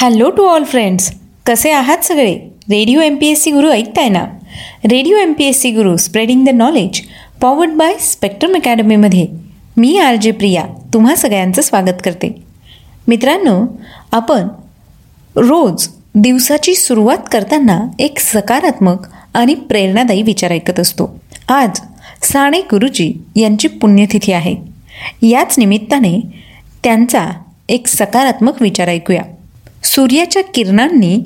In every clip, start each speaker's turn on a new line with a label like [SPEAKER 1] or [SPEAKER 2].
[SPEAKER 1] Hello to all friends कसे आहात सगळे? Radio M P S C Guru ऐकताय ना? Radio M P S C Guru spreading the knowledge powered by Spectrum अकॅडमीमध्ये मी R J Priya तुम्हा सगळ्यांचं स्वागत करते. मित्रांनो आपण रोज दिवसाची सुरुवात करताना एक सकारात्मक आणि प्रेरणादायी विचार ऐकत असतो. आज साणे गुरुजी यांची पुण्यतिथी आहे. याच निमित्ताने त्यांचा एक सकारात्मक विचार ऐकूया. सूर्याच्या किरणांनी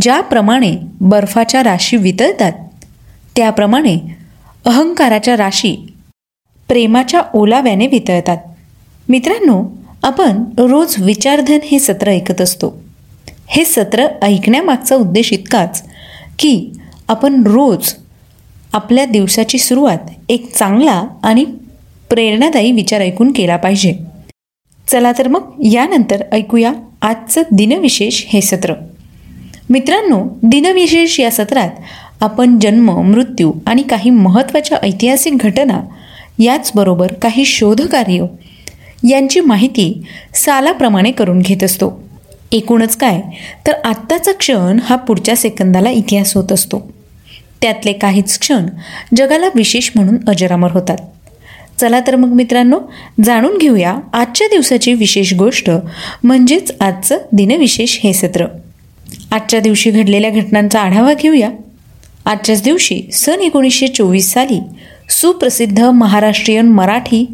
[SPEAKER 1] ज्याप्रमाणे बर्फाच्या राशी वितळतात त्याप्रमाणे अहंकाराच्या राशी प्रेमाच्या ओलाव्याने वितळतात. मित्रांनो आपण रोज विचारधन हे सत्र ऐकत असतो. हे सत्र ऐकण्यामागचा उद्देश इतकाच की आपण रोज आपल्या दिवसाची सुरुवात एक चांगला आणि प्रेरणादायी विचार ऐकून केला पाहिजे. चला तर मग यानंतर ऐकूया. आजचं दिनविशेष हे सत्र. मित्रांनो दिनविशेष या सत्रात आपण जन्म मृत्यू आणि काही महत्त्वाच्या ऐतिहासिक घटना याचबरोबर काही शोधकार्य यांची माहिती सालाप्रमाणे करून घेत असतो. एकूणच काय तर आत्ताचा क्षण हा पुढच्या सेकंदाला इतिहास होत असतो. त्यातले काहीच क्षण जगाला विशेष म्हणून अजरामर होतात. चला तर मग मित्रांनो जाणून घेऊया आजच्या दिवसाची विशेष गोष्ट म्हणजेच आजचं दिनविशेष हे सत्र. आजच्या दिवशी घडलेल्या घटनांचा आढावा घेऊया. आजच्याच दिवशी सन एकोणीसशे चोवीस साली सुप्रसिद्ध महाराष्ट्रीयन मराठी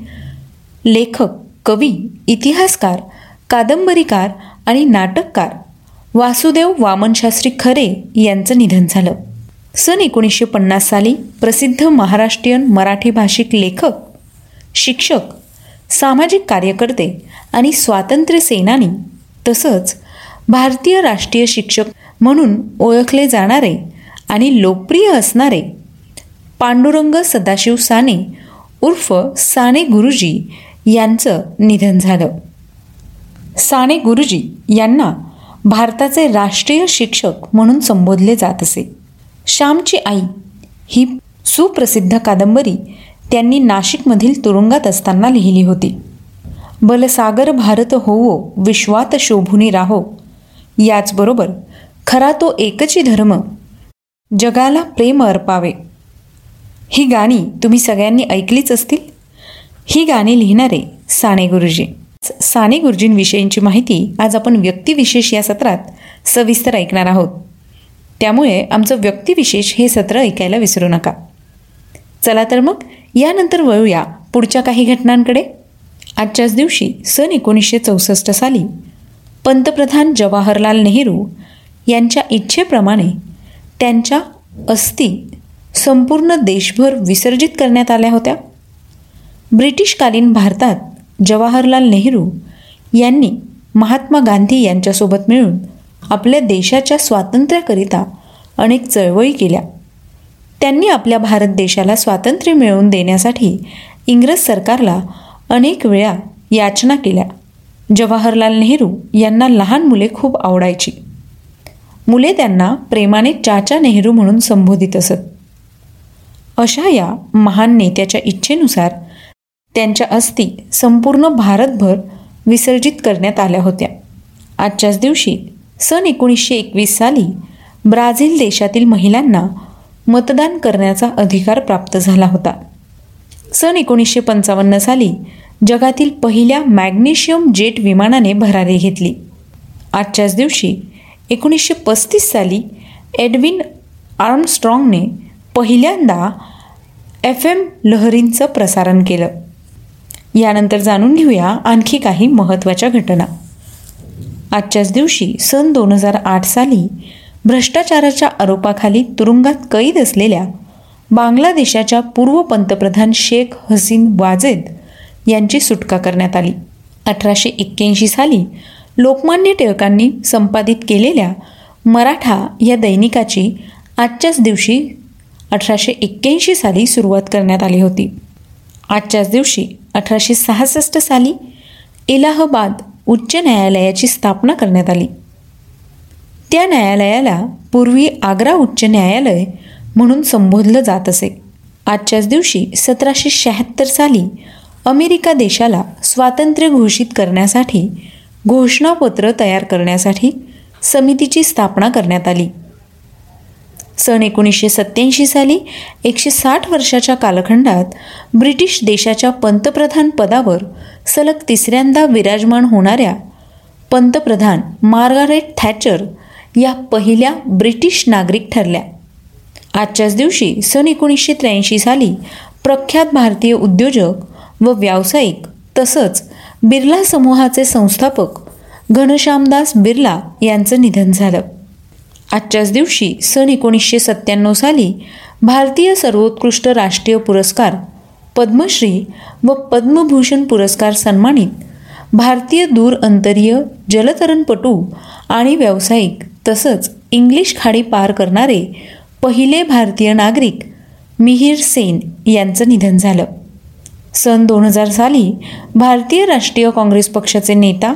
[SPEAKER 1] लेखक कवी इतिहासकार कादंबरीकार आणि नाटककार वासुदेव वामनशास्त्री खरे यांचं निधन झालं. सन एकोणीसशे पन्नास साली प्रसिद्ध महाराष्ट्रीयन मराठी भाषिक लेखक शिक्षक सामाजिक कार्यकर्ते आणि स्वातंत्र्य सेनानी तसंच भारतीय राष्ट्रीय शिक्षक म्हणून ओळखले जाणारे आणि लोकप्रिय असणारे पांडुरंग सदाशिव साने उर्फ साने गुरुजी यांचं निधन झालं. साने गुरुजी यांना भारताचे राष्ट्रीय शिक्षक म्हणून संबोधले जात असे. श्यामची आई ही सुप्रसिद्ध कादंबरी त्यांनी नाशिकमधील तुरुंगात असताना लिहिली होती. बलसागर भारत होवो विश्वात शोभुनी राहो. याचबरोबर खरा तो एकची धर्म जगाला प्रेम अर्पावे. ही गाणी तुम्ही सगळ्यांनी ऐकलीच असतील? ही गाणी लिहिणारे साने गुरुजी. साने गुरुजींविषयींची माहिती आज आपण व्यक्तिविशेष या सत्रात सविस्तर ऐकणार आहोत. त्यामुळे आमचं व्यक्तिविशेष हे सत्र ऐकायला विसरू नका. चला तर मग यानंतर वळूया पुढच्या काही घटनांकडे. आजच्याच दिवशी सन एकोणीसशे चौसष्ट साली पंतप्रधान जवाहरलाल नेहरू यांच्या इच्छेप्रमाणे त्यांच्या अस्थी संपूर्ण देशभर विसर्जित करण्यात आल्या होत्या. ब्रिटिशकालीन भारतात जवाहरलाल नेहरू यांनी महात्मा गांधी यांच्यासोबत मिळून आपल्या देशाच्या स्वातंत्र्याकरिता अनेक चळवळी केल्या. त्यांनी आपल्या भारत देशाला स्वातंत्र्य मिळवून देण्यासाठी इंग्रज सरकारला अनेक वेळा याचना केल्या. जवाहरलाल नेहरू यांना लहान मुले खूप आवडायची. मुले त्यांना प्रेमाने चाचा नेहरू म्हणून संबोधित असत. अशा या महान नेत्याच्या इच्छेनुसार त्यांच्या अस्थी संपूर्ण भारतभर विसर्जित करण्यात आल्या होत्या. आजच्याच दिवशी सन एकोणीसशे एकवीस साली ब्राझील देशातील महिलांना मतदान करण्याचा अधिकार प्राप्त झाला होता. सन एकोणीसशे पंचावन्न साली जगातील पहिल्या मॅग्नेशियम जेट विमानाने भरारी घेतली. आजच्याच दिवशी एकोणीसशे पस्तीस साली एडविन आर्मस्ट्रॉंगने पहिल्यांदा एफ एम लहरींचं प्रसारण केलं. यानंतर जाणून घेऊया आणखी काही महत्त्वाच्या घटना. आजच्याच दिवशी सन दोन हजार आठ साली भ्रष्टाचाराच्या आरोपाखाली तुरुंगात कैद असलेल्या बांगलादेशाच्या पूर्व पंतप्रधान शेख हसीन वाजेद यांची सुटका करण्यात आली. अठराशे एक्क्याऐंशी साली लोकमान्य टिळकांनी संपादित केलेल्या मराठा या दैनिकाची आजच्याच दिवशी अठराशे एक्क्याऐंशी साली सुरुवात करण्यात आली होती. आजच्याच दिवशी अठराशे सहासष्ट साली इलाहाबाद उच्च न्यायालयाची स्थापना करण्यात आली. त्या न्यायालयाला पूर्वी आग्रा उच्च न्यायालय म्हणून संबोधलं जात असे. आजच्याच दिवशी सतराशे शहात्तर साली अमेरिका देशाला स्वातंत्र्य घोषित करण्यासाठी घोषणापत्र तयार करण्यासाठी समितीची स्थापना करण्यात आली. सन एकोणीसशे सत्त्याऐंशी साली एकशे साठ वर्षाच्या कालखंडात ब्रिटिश देशाच्या पंतप्रधान पदावर सलग तिसऱ्यांदा विराजमान होणाऱ्या पंतप्रधान मार्गारेट थॅचर या पहिल्या ब्रिटिश नागरिक ठरल्या. आजच्याच दिवशी सन एकोणीसशे त्र्याऐंशी साली प्रख्यात भारतीय उद्योजक व व्यावसायिक तसंच बिर्ला समूहाचे संस्थापक घनश्यामदास बिर्ला यांचं निधन झालं. आजच्याच दिवशी सन एकोणीसशे सत्त्याण्णव साली भारतीय सर्वोत्कृष्ट राष्ट्रीय पुरस्कार पद्मश्री व पद्मभूषण पुरस्कार सन्मानित भारतीय दूर अंतरीय जलतरणपटू आणि व्यावसायिक तसंच इंग्लिश खाडी पार करणारे पहिले भारतीय नागरिक मिहीर सेन यांचं निधन झालं. सन दोन हजार साली भारतीय राष्ट्रीय काँग्रेस पक्षाचे नेता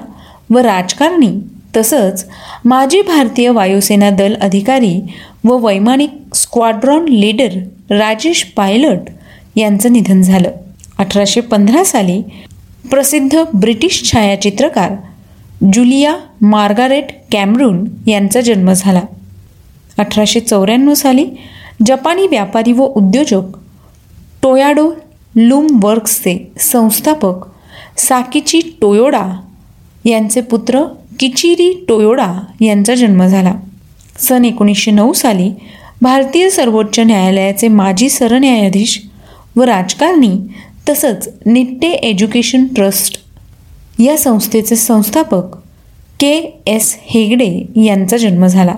[SPEAKER 1] व राजकारणी तसंच माजी भारतीय वायुसेना दल अधिकारी व वैमानिक स्क्वाड्रॉन लीडर राजेश पायलट यांचं निधन झालं. अठराशे पंधरा साली प्रसिद्ध ब्रिटिश छायाचित्रकार जुलिया मार्गारेट कॅमरून यांचा जन्म झाला. अठराशे चौऱ्याण्णव साली जपानी व्यापारी व उद्योजक टोयाडो लूम वर्क्सचे संस्थापक साकीची टोयोडा यांचे पुत्र किचिरी टोयोडा यांचा जन्म झाला. सन एकोणीसशे नऊ साली भारतीय सर्वोच्च न्यायालयाचे माजी सरन्यायाधीश व राजकारणी तसंच निट्टे एज्युकेशन ट्रस्ट या संस्थेचे संस्थापक के एस हेगडे यांचा जन्म झाला.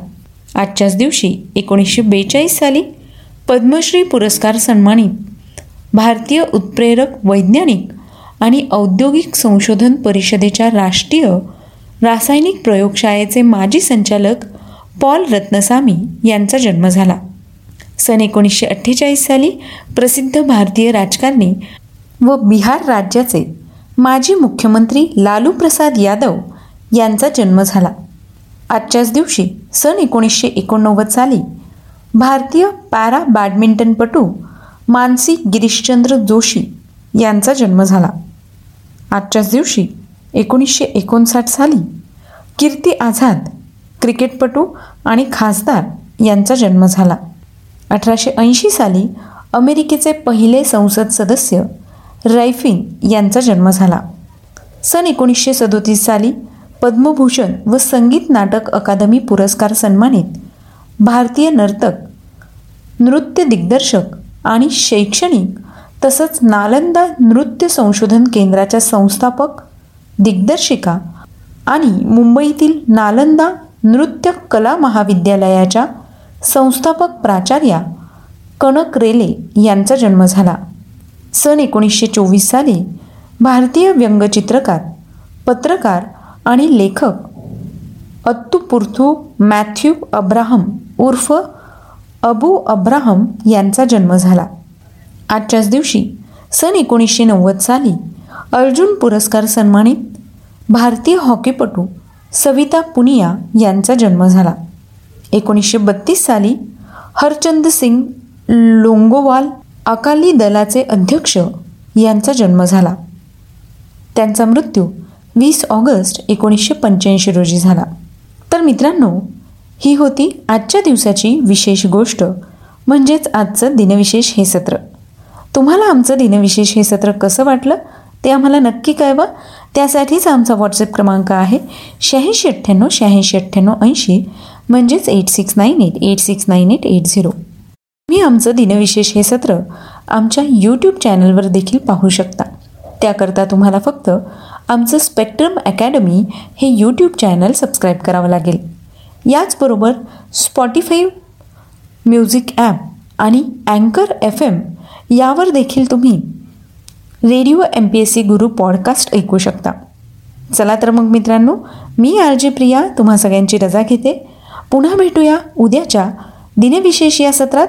[SPEAKER 1] आजच्याच दिवशी एकोणीसशे बेचाळीस साली पद्मश्री पुरस्कार सन्मानित भारतीय उत्प्रेरक वैज्ञानिक आणि औद्योगिक संशोधन परिषदेच्या राष्ट्रीय रासायनिक प्रयोगशाळेचे माजी संचालक पॉल रत्नसामी यांचा जन्म झाला. सन एकोणीसशे अठ्ठेचाळीस साली प्रसिद्ध भारतीय राजकारणी व बिहार राज्याचे माजी मुख्यमंत्री लालू प्रसाद यादव यांचा जन्म झाला. आजच्याच दिवशी सन एकोणीसशे एकोणनव्वद साली भारतीय पॅरा बॅडमिंटनपटू मानसी गिरीशचंद्र जोशी यांचा जन्म झाला. आजच्याच दिवशी एकोणीसशे एकोणसाठ साली कीर्ती आझाद क्रिकेटपटू आणि खासदार यांचा जन्म झाला. अठराशे ऐंशी साली अमेरिकेचे पहिले संसद सदस्य रायफिंग यांचा जन्म झाला. सन एकोणीसशे सदोतीस साली पद्मभूषण व संगीत नाटक अकादमी पुरस्कार सन्मानित भारतीय नर्तक नृत्य दिग्दर्शक आणि शैक्षणिक तसंच नालंदा नृत्य संशोधन केंद्राच्या संस्थापक दिग्दर्शिका आणि मुंबईतील नालंदा नृत्य कला महाविद्यालयाच्या संस्थापक प्राचार्या कनक रेले यांचा जन्म झाला. सन एकोणीसशे चोवीस साली भारतीय व्यंगचित्रकार पत्रकार आणि लेखक अत्तुपुर्थू मॅथ्यू अब्राहम उर्फ अबू अब्राहम यांचा जन्म झाला. आजच्याच दिवशी सन एकोणीसशे नव्वद साली अर्जुन पुरस्कार सन्मानित भारतीय हॉकीपटू सविता पुनिया यांचा जन्म झाला. एकोणीसशे बत्तीस साली हरचंद सिंग लोंगोवाल अकाली दलाचे अध्यक्ष यांचा जन्म झाला. त्यांचा मृत्यू वीस ऑगस्ट एकोणीसशे पंच्याऐंशी रोजी झाला. तर मित्रांनो ही होती आजच्या दिवसाची विशेष गोष्ट म्हणजेच आजचं दिनविशेष हे सत्र. तुम्हाला आमचं दिनविशेष हे सत्र कसं वाटलं ते आम्हाला नक्की कळवा. त्यासाठीच आमचा व्हॉट्सअप क्रमांक आहे शहाऐंशी अठ्ठ्याण्णव शहाऐंशी अठ्ठ्याण्णव ऐंशी म्हणजेच eight six nine eight eight six nine eight eight zero मी आमचं दिनविशेष हे सत्र आमच्या यूट्यूब चॅनलवर देखील पाहू शकता. त्याकरता तुम्हाला फक्त आमचं स्पेक्ट्रम अकॅडमी हे यूट्यूब चॅनल सबस्क्राईब करावं लागेल. याचबरोबर स्पॉटीफाय म्युझिक ॲप आणि अँकर एफ एम यावर देखील तुम्ही radio M P S C Guru podcast ऐकू शकता. चला तर मग मित्रांनो मी आर जे प्रिया तुम्हा सगळ्यांची रजा घेते. पुन्हा भेटूया उद्याच्या दिनविशेष या सत्रात.